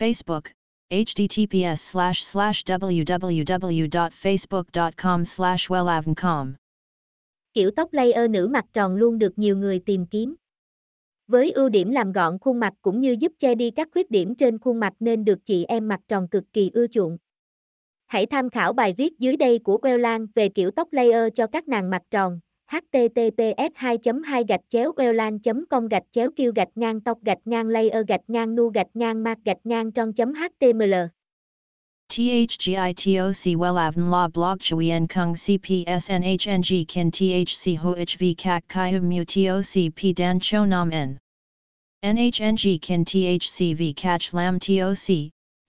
Facebook, https slash slash www.facebook.com slash wellavncom. Kiểu tóc layer nữ mặt tròn luôn được nhiều người tìm kiếm. Với ưu điểm làm gọn khuôn mặt cũng như giúp che đi các khuyết điểm trên khuôn mặt nên được chị em mặt tròn cực kỳ ưa chuộng. Hãy tham khảo bài viết dưới đây của Wellan về kiểu tóc layer cho các nàng mặt tròn https 2 2 gạch chéo welan com gạch chéo kêu gạch ngang tóc gạch ngang layer gạch ngang nu gạch ngang mạc gạch ngang tròn html. THGITOC WELAVN La Blog Chuyen Kung CPSNHNG Kin THC HOHV Kak Kai Mu TOC P, Dan, Cho, Nam, N. NHNG Kin THC V CACH Lam TOC